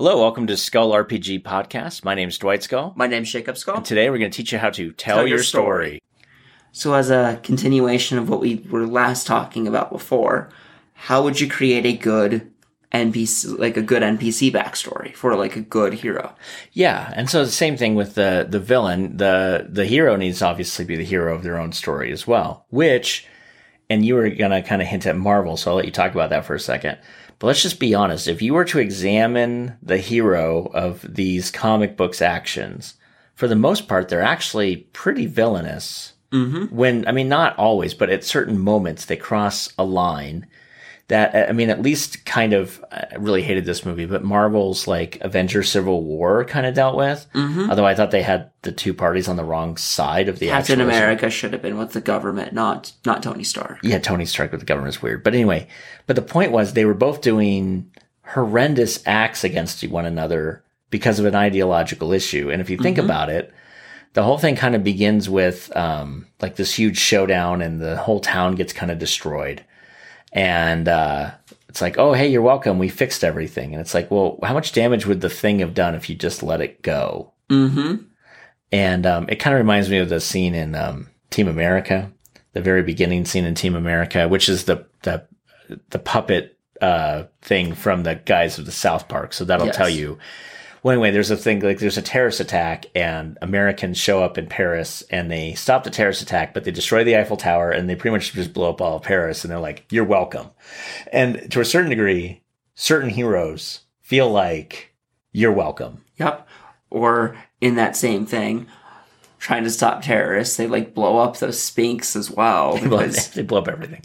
Hello, welcome to Skull RPG Podcast. My name is Dwight Skull. My name's Jacob Skull. And today we're going to teach you how to tell, Tell your your story. So, as a continuation of what we were last talking about before, how would you create a good NPC, like a good NPC backstory for like a good hero? Yeah, and so the same thing with the the villain. The the hero needs to obviously be the hero of their own story as well. Which, and you were going to kind of hint at Marvel, so I'll let you talk about that for a second. But let's just be honest. If you were to examine the hero of these comic books actions, for the most part, they're actually pretty villainous. Mm-hmm. When I mean, not always, but at certain moments, they cross a line that I mean, at least kind of. I really hated this movie, but Marvel's like Avengers: Civil War kind of dealt with. Mm-hmm. Although I thought they had the two parties on the wrong side of the Captain America should have been with the government, not not Tony Stark. yeah, Tony Stark with the government is weird. But anyway, but the point was they were both doing horrendous acts against one another because of an ideological issue. And if you think about it, the whole thing kind of begins with um, like this huge showdown, and the whole town gets kind of destroyed. And uh, it's like, oh, hey, you're welcome. We fixed everything. And it's like, well, how much damage would the thing have done if you just let it go? Mm-hmm. And um, it kind of reminds me of the scene in um, Team America, the very beginning scene in Team America, which is the the the puppet uh, thing from the guys of the South Park. So that'll Yes. tell you. Well, anyway, there's a thing like there's a terrorist attack, and Americans show up in Paris, and they stop the terrorist attack, but they destroy the Eiffel Tower, and they pretty much just blow up all of Paris, and they're like, "You're welcome." And to a certain degree, certain heroes feel like you're welcome. Yep. Or in that same thing, trying to stop terrorists, they like blow up those Sphinx as well. They blow, Because, they blow up everything.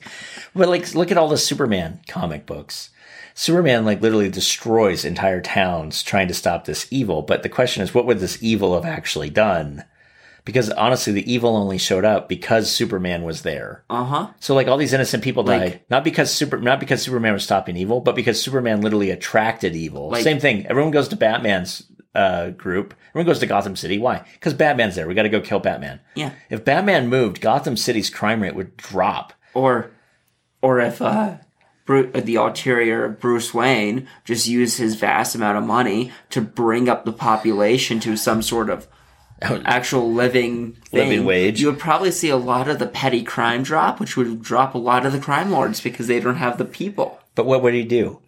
But like, look at all the Superman comic books. Superman like literally destroys entire towns trying to stop this evil. But the question is, what would this evil have actually done? Because honestly, the evil only showed up because Superman was there. uh huh. So like all these innocent people Like- died, not because super, not because Superman was stopping evil, but because Superman literally attracted evil. Like- Same thing. Everyone goes to Batman's uh, group. Everyone goes to Gotham City. Why? Because Batman's there. We got to go kill Batman. Yeah. If Batman moved, Gotham City's crime rate would drop. Or, or if uh, Bru- uh, the ulterior Bruce Wayne just used his vast amount of money to bring up the population to some sort of oh. actual living thing, Living wage. you would probably see a lot of the petty crime drop, which would drop a lot of the crime lords because they don't have the people. But what would he do?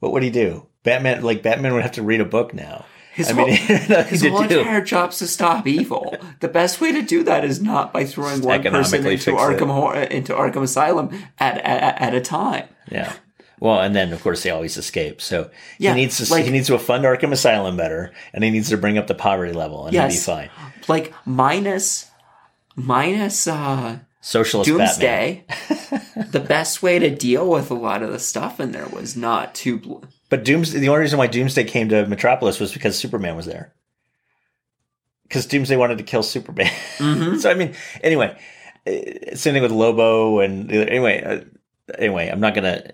What would he do? Batman, like Batman, would have to read a book now. His I whole, mean, nothing his to whole entire job's to stop evil. the best way to do that is not by throwing one person into Arkham it. Into Arkham Asylum at, at at a time. Yeah. Well, and then of course they always escape. So Yeah, he needs to like- he needs to fund Arkham Asylum better, and he needs to bring up the poverty level, and Yes. he'll be fine. Like minus minus uh, Socialist. Doomsday. the best way to deal with a lot of the stuff in there was not to. Bl- But Doomsday, the only reason why Doomsday came to Metropolis was because Superman was there. Because Doomsday wanted to kill Superman. Mm-hmm. so I mean, anyway, uh, same thing with Lobo, and anyway, uh, anyway, I'm not gonna.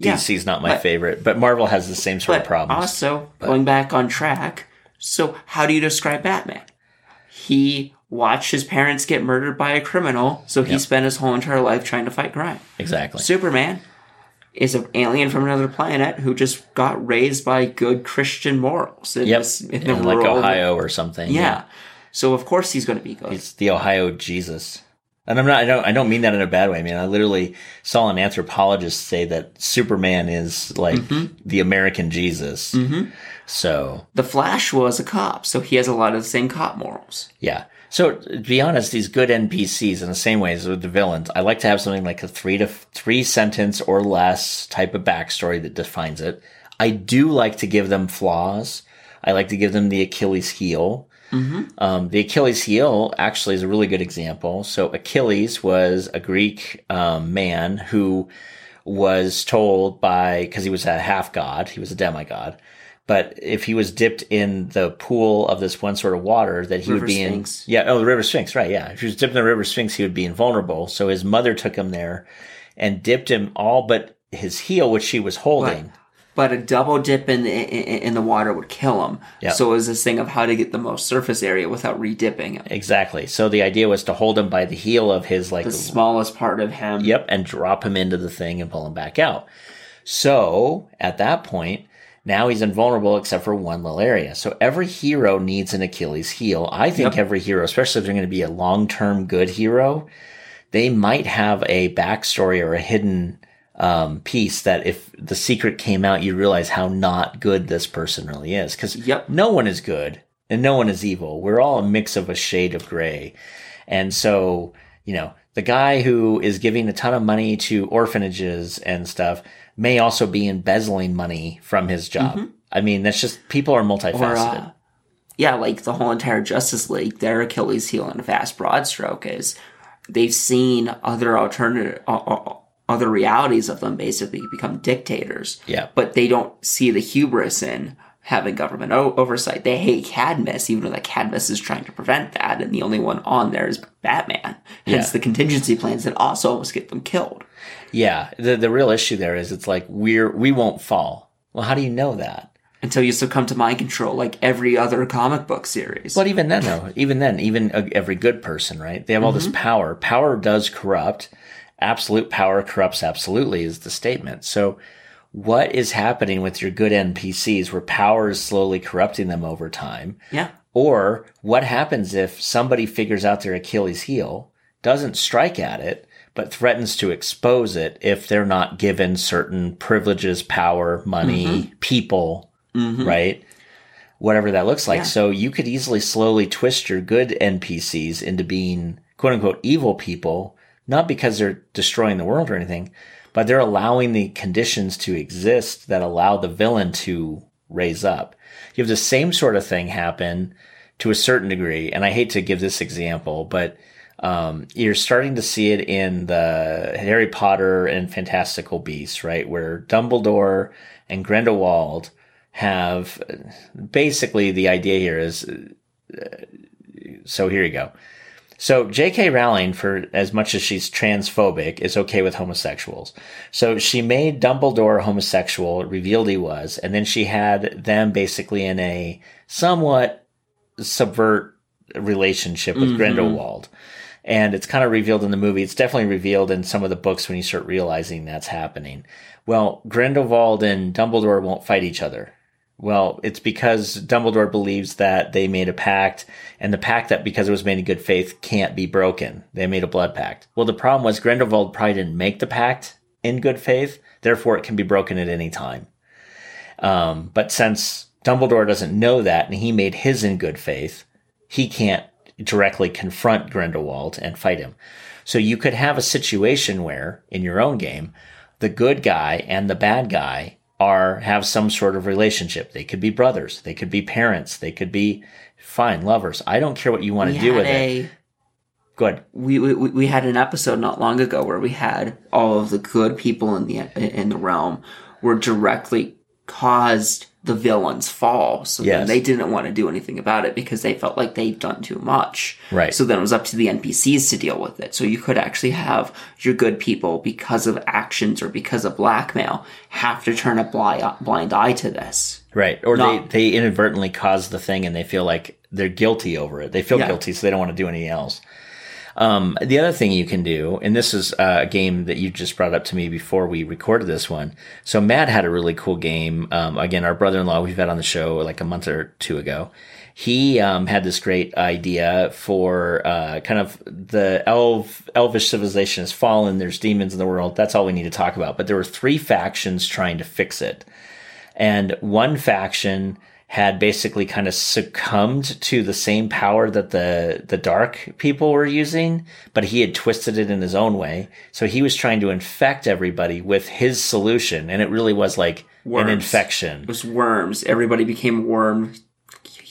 Yeah, DC's not my but- favorite, but Marvel has the same sort but of problems. also going back on track. So how do you describe Batman? He watched his parents get murdered by a criminal, so he Yep. spent his whole entire life trying to fight crime. exactly. Superman is an alien from another planet who just got raised by good Christian morals in, Yep. this, in the In like Ohio or something. Yeah. So of course he's going to be good. He's the Ohio Jesus. And I'm not I don't I don't mean that in a bad way. I mean I literally saw an anthropologist say that Superman is like Mm-hmm. the American Jesus. So the Flash was a cop, so he has a lot of the same cop morals. yeah. So to be honest, these good NPCs in the same way as with the villains, I like to have something like a three to three sentence or less type of backstory that defines it. I do like to give them flaws. I like to give them the Achilles heel. Um, the Achilles heel actually is a really good example. So Achilles was a Greek um, man who was told by because he was a half god, he was a demigod. But if he was dipped in the pool of this one sort of water, that he River would be Sphinx. in. Yeah, oh, the River Sphinx, right? Yeah, if he was dipped in the River Sphinx, he would be invulnerable. So his mother took him there and dipped him all but his heel, which she was holding. But a double dip in the in, in the water would kill him. Yeah. So it was this thing of how to get the most surface area without re-dipping him. Exactly. So the idea was to hold him by the heel of his like The smallest part of him. Yep, and drop him into the thing and pull him back out. So at that point, Now he's invulnerable except for one little area. So every hero needs an Achilles heel. I think Yep. every hero, especially if they're going to be a long term good hero, they might have a backstory or a hidden um, piece that if the secret came out, you realize how not good this person really is. Because Yep. no one is good and no one is evil. We're all a mix of a shade of gray. And so, you know, the guy who is giving a ton of money to orphanages and stuff may also be embezzling money from his job. I mean, that's just people are multifaceted. Mm-hmm. Or, uh, yeah, like the whole entire Justice League, their Achilles heel in a fast broad stroke is they've seen other alternative, uh, uh, other realities of them basically become dictators. Yeah. But they don't see the hubris in having government o- oversight. They hate Cadmus, even though that Cadmus is trying to prevent that, and the only one on there is Batman. Hence the contingency plans that also almost get them killed. yeah. The, the real issue there is it's like we're, we won't fall. Well, how do you know that? Until you succumb to mind control, like every other comic book series. But even then, though, even then, even every good person, right? They have all this mm-hmm. power. Power does corrupt. Absolute power corrupts absolutely is the statement. So, what is happening with your good NPCs where power is slowly corrupting them over time? yeah. Or what happens if somebody figures out their Achilles heel, doesn't strike at it, but threatens to expose it if they're not given certain privileges, power, money, mm-hmm. people, mm-hmm. right? Whatever that looks like. Yeah. So you could easily slowly twist your good NPCs into being quote unquote evil people, not because they're destroying the world or anything, but they're allowing the conditions to exist that allow the villain to raise up. You have the same sort of thing happen to a certain degree, and I hate to give this example, but um, you're starting to see it in the Harry Potter and Fantastical Beasts, right? Where Dumbledore and Grindelwald have basically the idea here is uh, so here you go. So J.K. Rowling, for as much as she's transphobic, is okay with homosexuals. So she made Dumbledore homosexual, revealed he was, and then she had them basically in a somewhat subvert relationship with mm-hmm. Grindelwald. And it's kind of revealed in the movie. It's definitely revealed in some of the books when you start realizing that's happening. Well, Grindelwald and Dumbledore won't fight each other. Well, it's because Dumbledore believes that they made a pact, and the pact that because it was made in good faith can't be broken. They made a blood pact. Well, the problem was Grindelwald probably didn't make the pact in good faith, therefore it can be broken at any time. Um, but since Dumbledore doesn't know that, and he made his in good faith, he can't directly confront Grindelwald and fight him. So you could have a situation where, in your own game, the good guy and the bad guy are have some sort of relationship. They could be brothers, they could be parents, they could be fine lovers. I don't care what you want We to do with it. a Go ahead. we, we we had an episode not long ago where we had all of the good people in the in the realm were directly caused the villain's fall. So Yes. then they didn't want to do anything about it because they felt like they'd done too much. Right. So then it was up to the NPCs to deal with it. So you could actually have your good people because of actions or because of blackmail have to turn a blind eye to this. Right. Or No. they, they inadvertently cause the thing and they feel like they're guilty over it. They feel Yeah. guilty, so they don't want to do anything else. Um, the other thing you can do, and this is uh, a game that you just brought up to me before we recorded this one. So Matt had a really cool game. Um, again, our brother-in-law we've had on the show like a month or two ago. He um, had this great idea for uh, kind of the elf elvish civilization has fallen. There's demons in the world. That's all we need to talk about. But there were three factions trying to fix it and one faction had basically kind of succumbed to the same power that the the dark people were using but he had twisted it in his own way so he was trying to infect everybody with his solution and it really was like an infection It was worms. Everybody became worm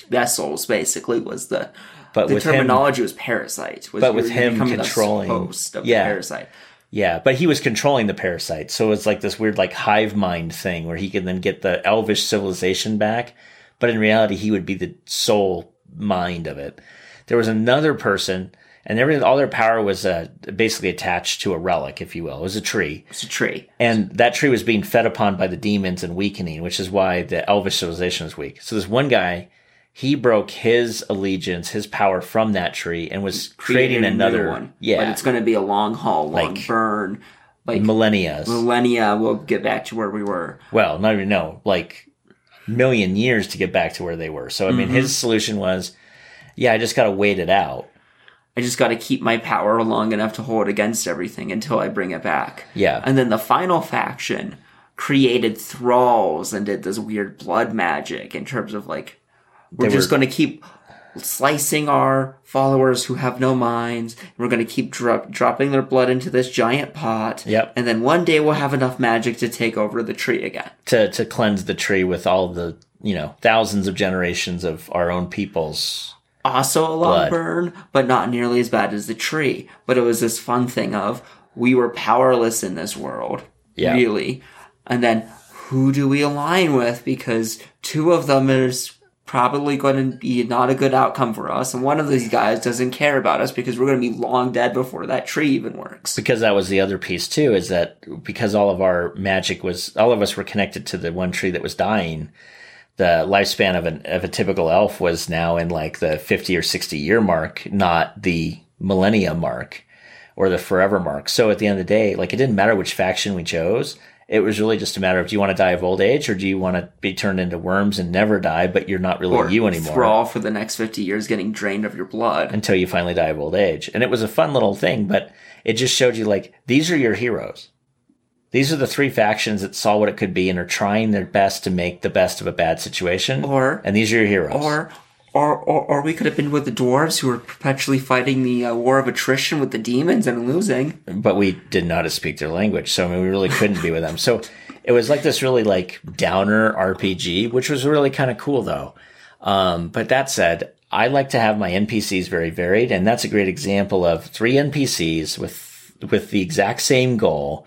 vessels. Basically, was the But the with him- terminology was parasite. Was But with him controlling- host of yeah. the parasite. Yeah, but he was controlling the parasite. So it's like this weird like hive mind thing where he can then get the elvish civilization back, but in reality he would be the sole mind of it. There was another person and everything all their power was uh, basically attached to a relic, if you will. It was a tree. It's a tree. And that tree was being fed upon by the demons and weakening, which is why the elvish civilization was weak. So this one guy, he broke his allegiance, his power from that tree and was creating Created another one. Yeah. but it's going to be a long haul, long Like- burn. Like millennia. millennia, we'll get back to where we were. Well, not even no, like million years to get back to where they were. So I mean, Mm-hmm. his solution was, yeah, I just got to wait it out. I just got to keep my power long enough to hold against everything until I bring it back. Yeah. And then the final faction created thralls and did this weird blood magic in terms of like we're They just were- going to keep slicing our followers who have no minds. We're going to keep drop, dropping their blood into this giant pot. Yep. And then one day we'll have enough magic to take over the tree again. to to cleanse the tree with all the you know thousands of generations of our own peoples. also a long Blood. burn, but not nearly as bad as the tree. But it was this fun thing of we were powerless in this world, Yeah. really. And then who do we align with? Because two of them is probably going to be not a good outcome for us, and one of these guys doesn't care about us because we're going to be long dead before that tree even works. Because that was the other piece too, is that because all of our magic was all of us were connected to the one tree that was dying. The lifespan of an of a typical elf was now in like the fifty or sixty year mark, not the millennia mark or the forever mark. So at the end of the day, like it didn't matter which faction we chose. It was really just a matter of do you want to die of old age or do you want to be turned into worms and never die, but you're not really Or you anymore thrall for the next 50 years getting drained of your blood. until you finally die of old age. And it was a fun little thing, but it just showed you like these are your heroes. These are the three factions that saw what it could be and are trying their best to make the best of a bad situation. Or- and these are your heroes. Or, or, or, or we could have been with the dwarves who were perpetually fighting the uh, war of attrition with the demons and losing. but we how to speak their language, so I mean, we really couldn't be with them. So it was like this really like downer RPG, which was really kind of cool though. Um, but that said, I like to have my NPCs very varied, and that's a great example of three NPCs with with the exact same goal,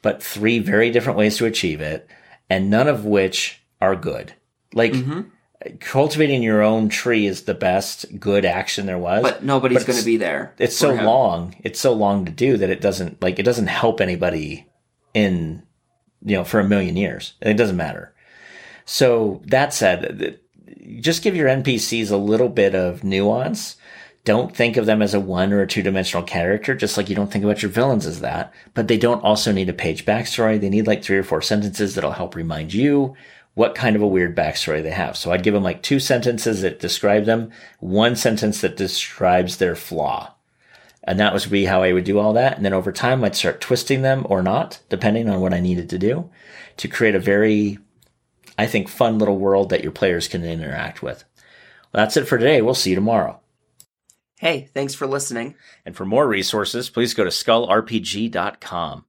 but three very different ways to achieve it, and none of which are good. Like cultivating your own tree is the best good action there was, But nobody's going to be there. it's so him. long. It's so long to do that it doesn't like it doesn't help anybody in you know for a million years. It doesn't matter. So that said just give your npcs a little bit of nuance. Don't think of them as a one or a two dimensional character just like you don't think about your villains as that. But they don't also need a page backstory. They need like three or four sentences that'll help remind you what kind of a weird backstory they have. So I'd give them like two sentences that describe them, one sentence that describes their flaw. And that was be how I would do all that. And then over time, I'd start twisting them or not, depending on what I needed to do to create a very, I think, fun little world that your players can interact with. Well, that's it for today. We'll see you tomorrow. Hey, thanks for listening. And for more resources, please go to skullrpg.com.